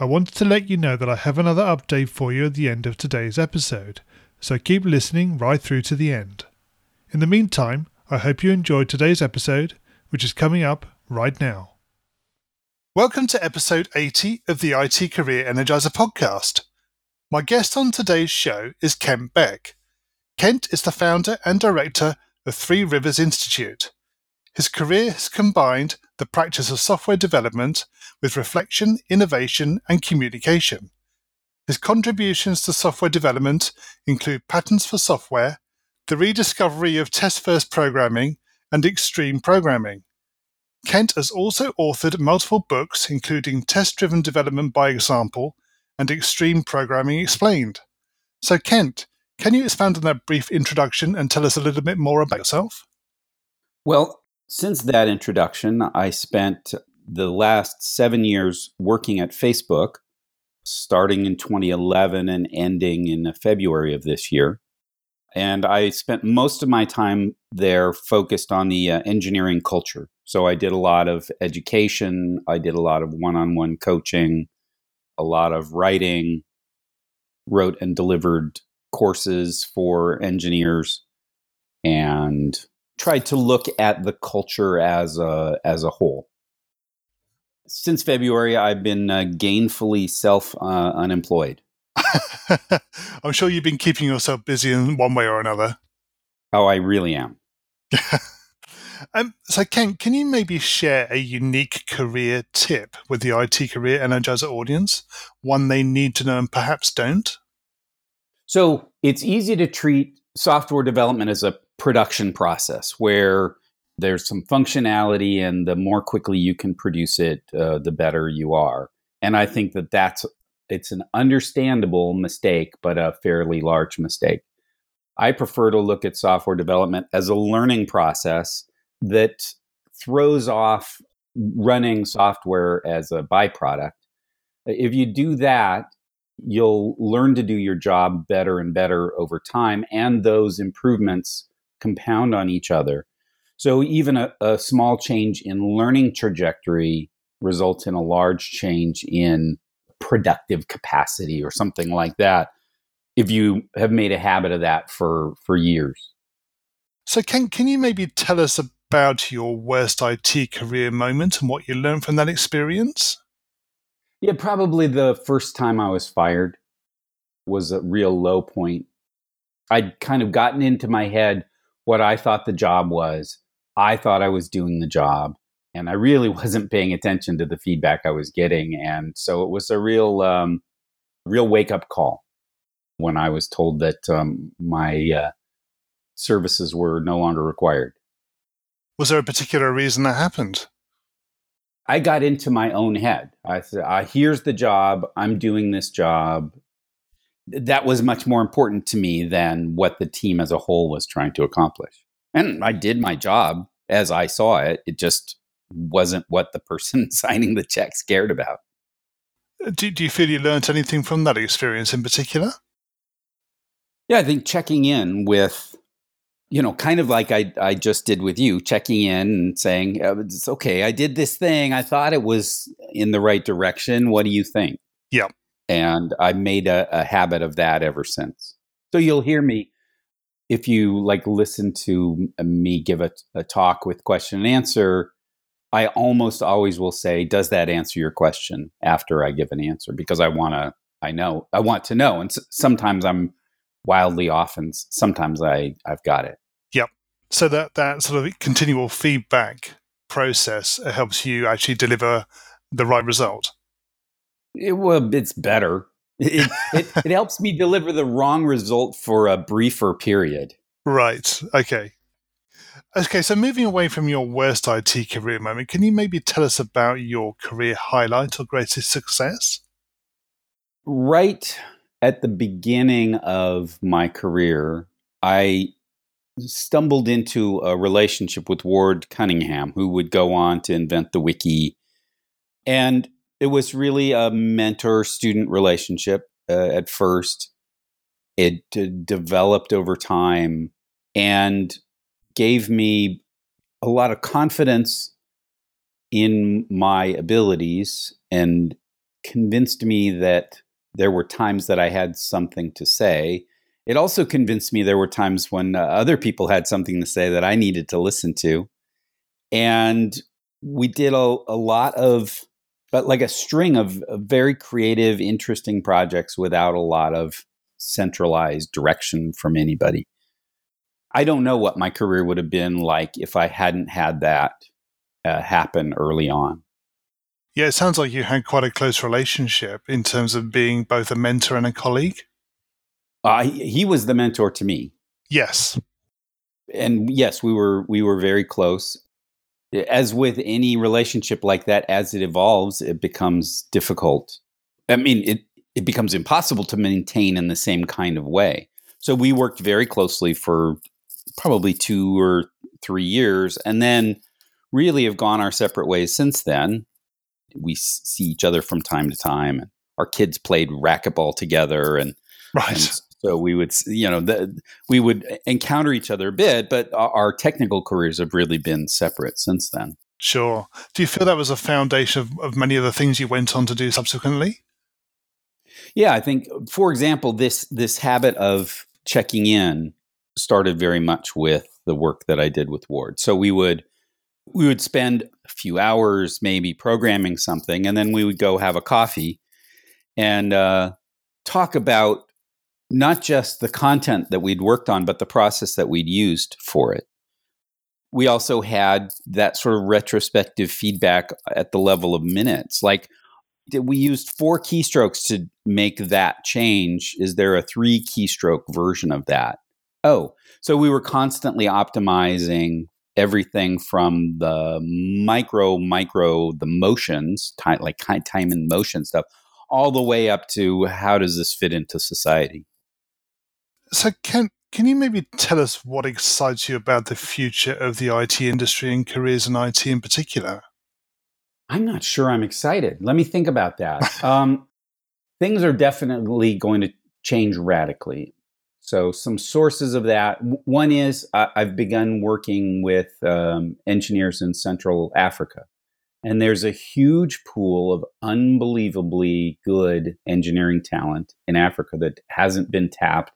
I wanted to let you know that I have another update for you at the end of today's episode, so keep listening right through to the end. In the meantime, I hope you enjoyed today's episode, which is coming up right now. Welcome to episode 80 of the IT Career Energizer podcast. My guest on today's show is Kent Beck. Kent is the founder and director of Three Rivers Institute. His career has combined the practice of software development with reflection, innovation, and communication. His contributions to software development include patterns for software, the rediscovery of test first programming, and extreme programming. Kent has also authored multiple books, including Test Driven Development by Example and Extreme Programming Explained. So, Kent, can you expand on that brief introduction and tell us a little bit more about yourself? Well, since that introduction, I spent the last seven years working at Facebook, starting in 2011 and ending in February of this year. And I spent most of my time there focused on the uh, engineering culture. So I did a lot of education, I did a lot of one on one coaching, a lot of writing, wrote and delivered courses for engineers, and tried to look at the culture as a, as a whole since February, I've been uh, gainfully self uh, unemployed. I'm sure you've been keeping yourself busy in one way or another. Oh, I really am. um, so, Ken, can you maybe share a unique career tip with the IT Career Energizer audience? One they need to know and perhaps don't? So, it's easy to treat software development as a production process where there's some functionality, and the more quickly you can produce it, uh, the better you are. And I think that that's it's an understandable mistake, but a fairly large mistake. I prefer to look at software development as a learning process that throws off running software as a byproduct. If you do that, you'll learn to do your job better and better over time, and those improvements compound on each other. So even a, a small change in learning trajectory results in a large change in productive capacity or something like that if you have made a habit of that for for years. So can can you maybe tell us about your worst IT career moment and what you learned from that experience? Yeah, probably the first time I was fired was a real low point. I'd kind of gotten into my head what I thought the job was I thought I was doing the job and I really wasn't paying attention to the feedback I was getting. And so it was a real, um, real wake up call when I was told that um, my uh, services were no longer required. Was there a particular reason that happened? I got into my own head. I said, uh, here's the job. I'm doing this job. That was much more important to me than what the team as a whole was trying to accomplish. And I did my job as I saw it. It just wasn't what the person signing the checks cared about. Uh, do, do you feel you learned anything from that experience in particular? Yeah, I think checking in with, you know, kind of like I, I just did with you, checking in and saying, it's okay, I did this thing. I thought it was in the right direction. What do you think? Yeah. And I made a, a habit of that ever since. So you'll hear me if you like listen to me give a, a talk with question and answer, I almost always will say, "Does that answer your question?" After I give an answer, because I want to, I know, I want to know, and s- sometimes I'm wildly off, and sometimes I I've got it. Yep. So that that sort of continual feedback process helps you actually deliver the right result. It, well, it's better it, it, it helps me deliver the wrong result for a briefer period. Right. Okay. Okay, so moving away from your worst IT career moment, can you maybe tell us about your career highlight or greatest success? Right at the beginning of my career, I stumbled into a relationship with Ward Cunningham, who would go on to invent the wiki. And it was really a mentor student relationship uh, at first. It uh, developed over time and gave me a lot of confidence in my abilities and convinced me that there were times that I had something to say it also convinced me there were times when uh, other people had something to say that I needed to listen to. And we did a, a lot of, but like a string of, of very creative, interesting projects without a lot of centralized direction from anybody. I don't know what my career would have been like if I hadn't had that uh, happen early on. Yeah, it sounds like you had quite a close relationship in terms of being both a mentor and a colleague. Uh, he, he was the mentor to me. Yes. And yes, we were we were very close. As with any relationship like that, as it evolves, it becomes difficult. I mean, it it becomes impossible to maintain in the same kind of way. So we worked very closely for probably two or three years, and then really have gone our separate ways since then. We see each other from time to time. Our kids played racquetball together, and right. And so we would, you know, the, we would encounter each other a bit, but our technical careers have really been separate since then. Sure. Do you feel that was a foundation of, of many of the things you went on to do subsequently? Yeah, I think, for example, this this habit of checking in started very much with the work that I did with Ward. So we would we would spend a few hours maybe programming something, and then we would go have a coffee and uh, talk about not just the content that we'd worked on, but the process that we'd used for it. We also had that sort of retrospective feedback at the level of minutes. Like, we used four keystrokes to make that change. Is there a three keystroke version of that? Oh, so we were constantly optimizing everything from the micro, micro, the motions, time, like time and motion stuff, all the way up to how does this fit into society? So, can can you maybe tell us what excites you about the future of the IT industry and careers in IT in particular? I'm not sure I'm excited. Let me think about that. um, things are definitely going to change radically. So, some sources of that one is I, have begun working with um, engineers in Central Africa. And there's a huge pool of unbelievably good engineering talent in Africa that hasn't been tapped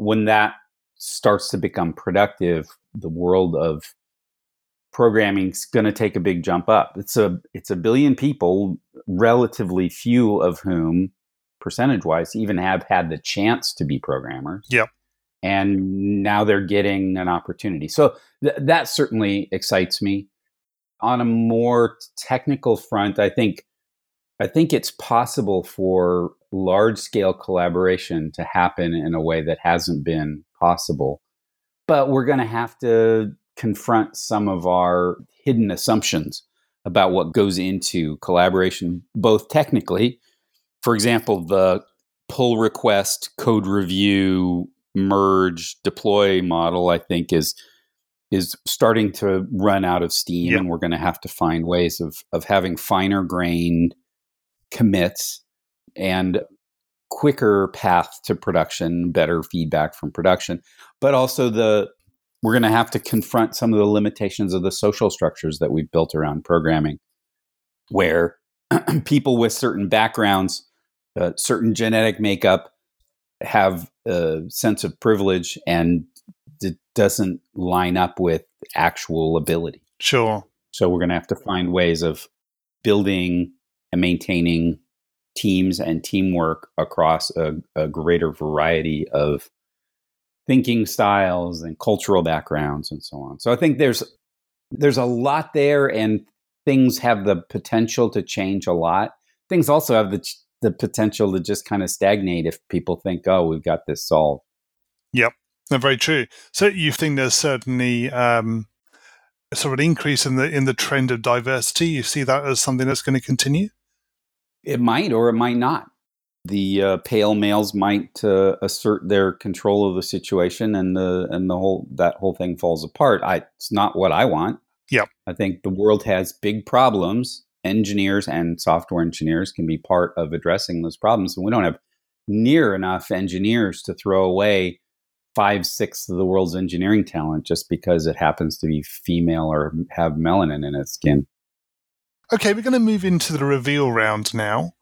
when that starts to become productive, the world of programming is going to take a big jump up. It's a it's a billion people, relatively few of whom, percentage wise, even have had the chance to be programmers. Yep. And now they're getting an opportunity. So th- that certainly excites me. On a more technical front, I think I think it's possible for large scale collaboration to happen in a way that hasn't been possible. But we're going to have to confront some of our hidden assumptions about what goes into collaboration, both technically. For example, the pull request, code review, merge, deploy model, I think is is starting to run out of steam yep. and we're going to have to find ways of of having finer grained commits and quicker path to production, better feedback from production, but also the we're going to have to confront some of the limitations of the social structures that we've built around programming, where people with certain backgrounds, uh, certain genetic makeup, have a sense of privilege, and it doesn't line up with actual ability. Sure. So we're going to have to find ways of building and maintaining teams and teamwork across a, a greater variety of thinking styles and cultural backgrounds and so on. So I think there's there's a lot there and things have the potential to change a lot. Things also have the the potential to just kind of stagnate if people think, "Oh, we've got this solved." Yep, very true. So you think there's certainly um, sort of an increase in the in the trend of diversity. You see that as something that's going to continue. It might or it might not. the uh, pale males might uh, assert their control of the situation, and the and the whole that whole thing falls apart. I, it's not what I want. Yep. I think the world has big problems. Engineers and software engineers can be part of addressing those problems, and we don't have near enough engineers to throw away five sixths of the world's engineering talent just because it happens to be female or have melanin in its skin. Okay, we're going to move into the reveal round now.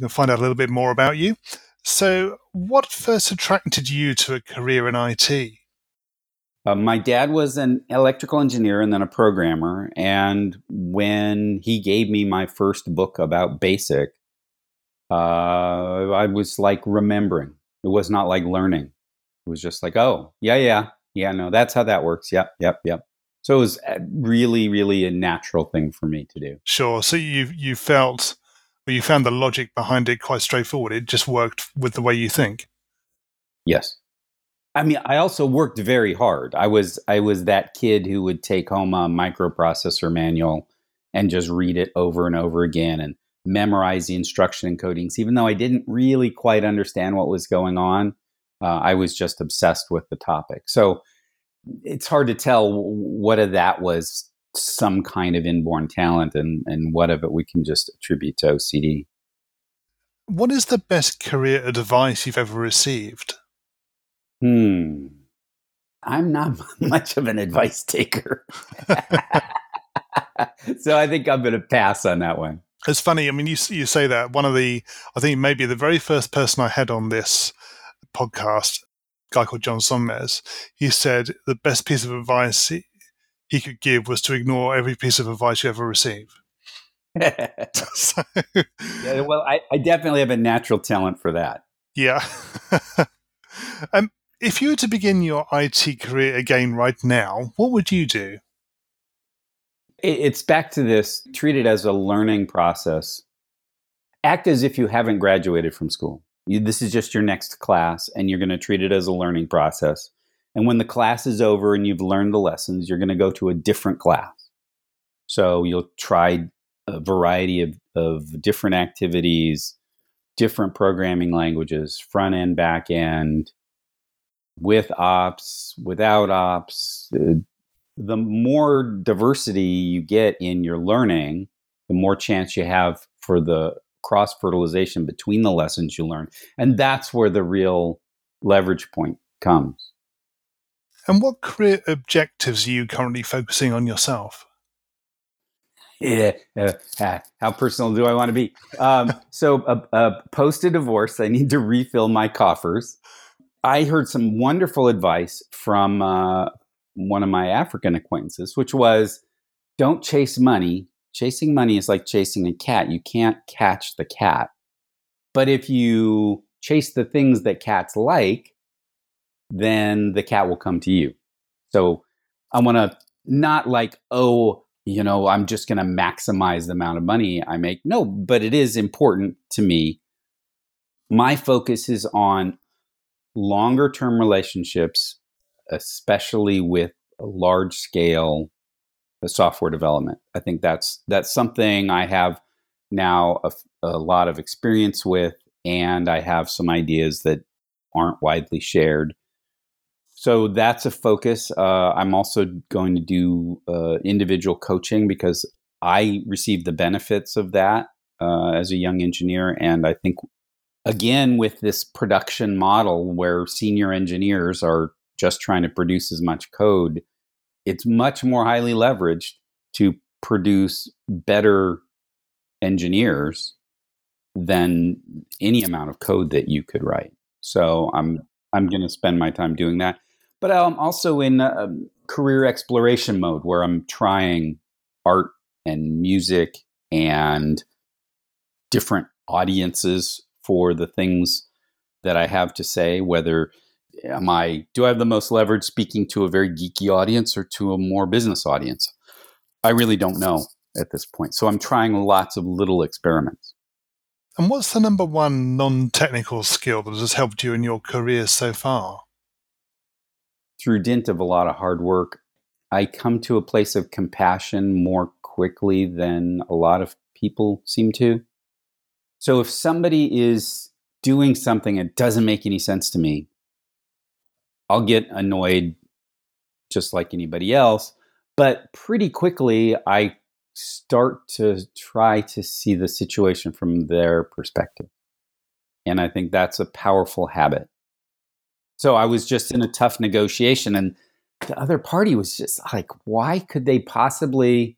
We'll find out a little bit more about you. So, what first attracted you to a career in IT? Uh, my dad was an electrical engineer and then a programmer. And when he gave me my first book about BASIC, uh, I was like remembering. It was not like learning. It was just like, oh, yeah, yeah, yeah, no, that's how that works. Yep, yep, yep. So it was uh, really, really a natural thing for me to do. Sure. So you you felt, well, you found the logic behind it quite straightforward. It just worked with the way you think. Yes. I mean, I also worked very hard. I was I was that kid who would take home a microprocessor manual and just read it over and over again and memorize the instruction encodings, even though I didn't really quite understand what was going on. Uh, I was just obsessed with the topic. So it's hard to tell what of that was some kind of inborn talent and, and what of it we can just attribute to OCD. What is the best career advice you've ever received? Hmm. I'm not much of an advice taker. so I think I'm going to pass on that one. It's funny. I mean, you you say that one of the I think maybe the very first person I had on this podcast, guy called John Sonmez, he said the best piece of advice he, he could give was to ignore every piece of advice you ever receive. so, yeah, well, I, I definitely have a natural talent for that. Yeah. um, if you were to begin your IT career again right now, what would you do? It's back to this treat it as a learning process. Act as if you haven't graduated from school. You, this is just your next class, and you're going to treat it as a learning process. And when the class is over and you've learned the lessons, you're going to go to a different class. So you'll try a variety of, of different activities, different programming languages, front end, back end, with ops, without ops. Uh, the more diversity you get in your learning, the more chance you have for the cross fertilization between the lessons you learn. And that's where the real leverage point comes. And what career objectives are you currently focusing on yourself? Yeah, uh, how personal do I want to be? Um, so, uh, uh, post a divorce, I need to refill my coffers. I heard some wonderful advice from uh, one of my African acquaintances, which was don't chase money. Chasing money is like chasing a cat. You can't catch the cat. But if you chase the things that cats like, then the cat will come to you. So I want to not like, oh, you know, I'm just going to maximize the amount of money I make. No, but it is important to me. My focus is on longer term relationships especially with large scale uh, software development. I think that's that's something I have now a, a, lot of experience with, and I have some ideas that aren't widely shared. So that's a focus. Uh, I'm also going to do uh, individual coaching because I received the benefits of that uh, as a young engineer, and I think again with this production model where senior engineers are just trying to produce as much code, it's much more highly leveraged to produce better engineers than any amount of code that you could write. So I'm I'm going to spend my time doing that. But I'm also in a career exploration mode where I'm trying art and music and different audiences for the things that I have to say, whether am I do I have the most leverage speaking to a very geeky audience or to a more business audience? I really don't know at this point. So I'm trying lots of little experiments. And what's the number one non-technical skill that has helped you in your career so far? Through dint of a lot of hard work, I come to a place of compassion more quickly than a lot of people seem to. So if somebody is doing something that doesn't make any sense to me, I'll get annoyed just like anybody else. But pretty quickly, I start to try to see the situation from their perspective. And I think that's a powerful habit. So I was just in a tough negotiation, and the other party was just like, why could they possibly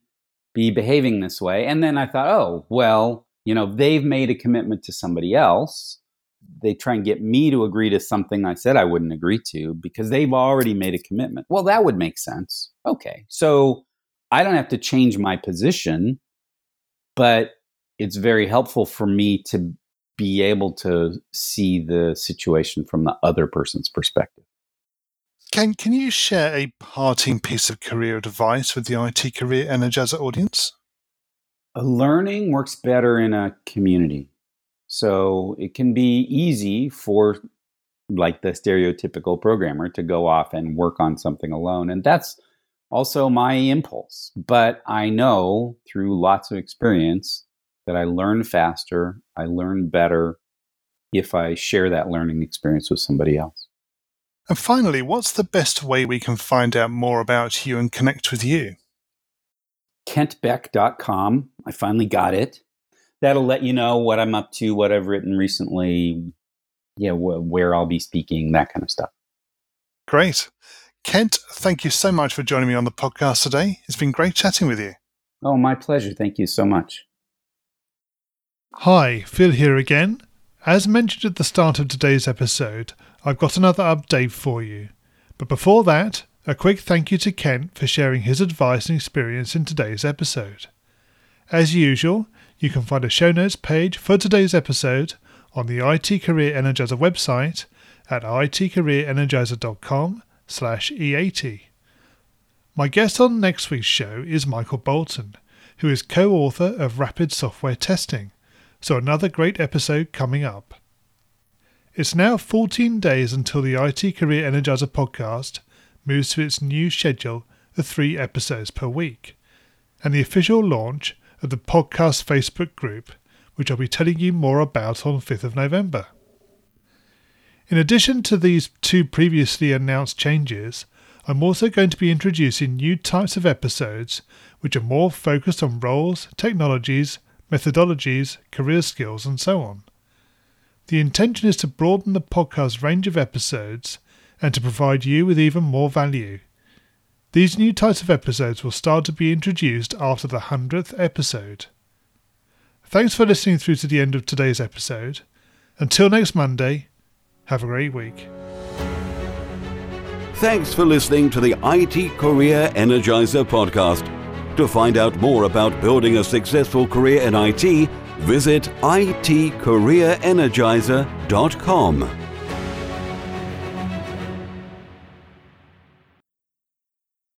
be behaving this way? And then I thought, oh, well, you know, they've made a commitment to somebody else. They try and get me to agree to something I said I wouldn't agree to because they've already made a commitment. Well, that would make sense. Okay. So I don't have to change my position, but it's very helpful for me to be able to see the situation from the other person's perspective. Can can you share a parting piece of career advice with the IT Career Energizer audience? Uh, learning works better in a community. So it can be easy for like the stereotypical programmer to go off and work on something alone. And that's also my impulse. But I know through lots of experience that I learn faster, I learn better if I share that learning experience with somebody else. And finally, what's the best way we can find out more about you and connect with you? KentBeck.com. I finally got it. That'll let you know what I'm up to, what I've written recently, yeah, wh- where I'll be speaking, that kind of stuff. Great. Kent, thank you so much for joining me on the podcast today. It's been great chatting with you. Oh, my pleasure. Thank you so much. Hi, Phil here again. As mentioned at the start of today's episode, I've got another update for you. But before that, a quick thank you to Kent for sharing his advice and experience in today's episode. As usual, you can find a show notes page for today's episode on the IT Career Energizer website at itcareerenergizer.com slash E80. My guest on next week's show is Michael Bolton, who is co-author of Rapid Software Testing, so another great episode coming up. It's now 14 days until the IT Career Energizer podcast moves to its new schedule of three episodes per week, and the official launch of the podcast Facebook group, which I'll be telling you more about on 5th of November. In addition to these two previously announced changes, I'm also going to be introducing new types of episodes which are more focused on roles, technologies, methodologies, career skills, and so on. The intention is to broaden the podcast range of episodes and to provide you with even more value. These new types of episodes will start to be introduced after the 100th episode. Thanks for listening through to the end of today's episode. Until next Monday, have a great week. Thanks for listening to the IT Career Energizer podcast. To find out more about building a successful career in IT, visit itcareerenergizer.com.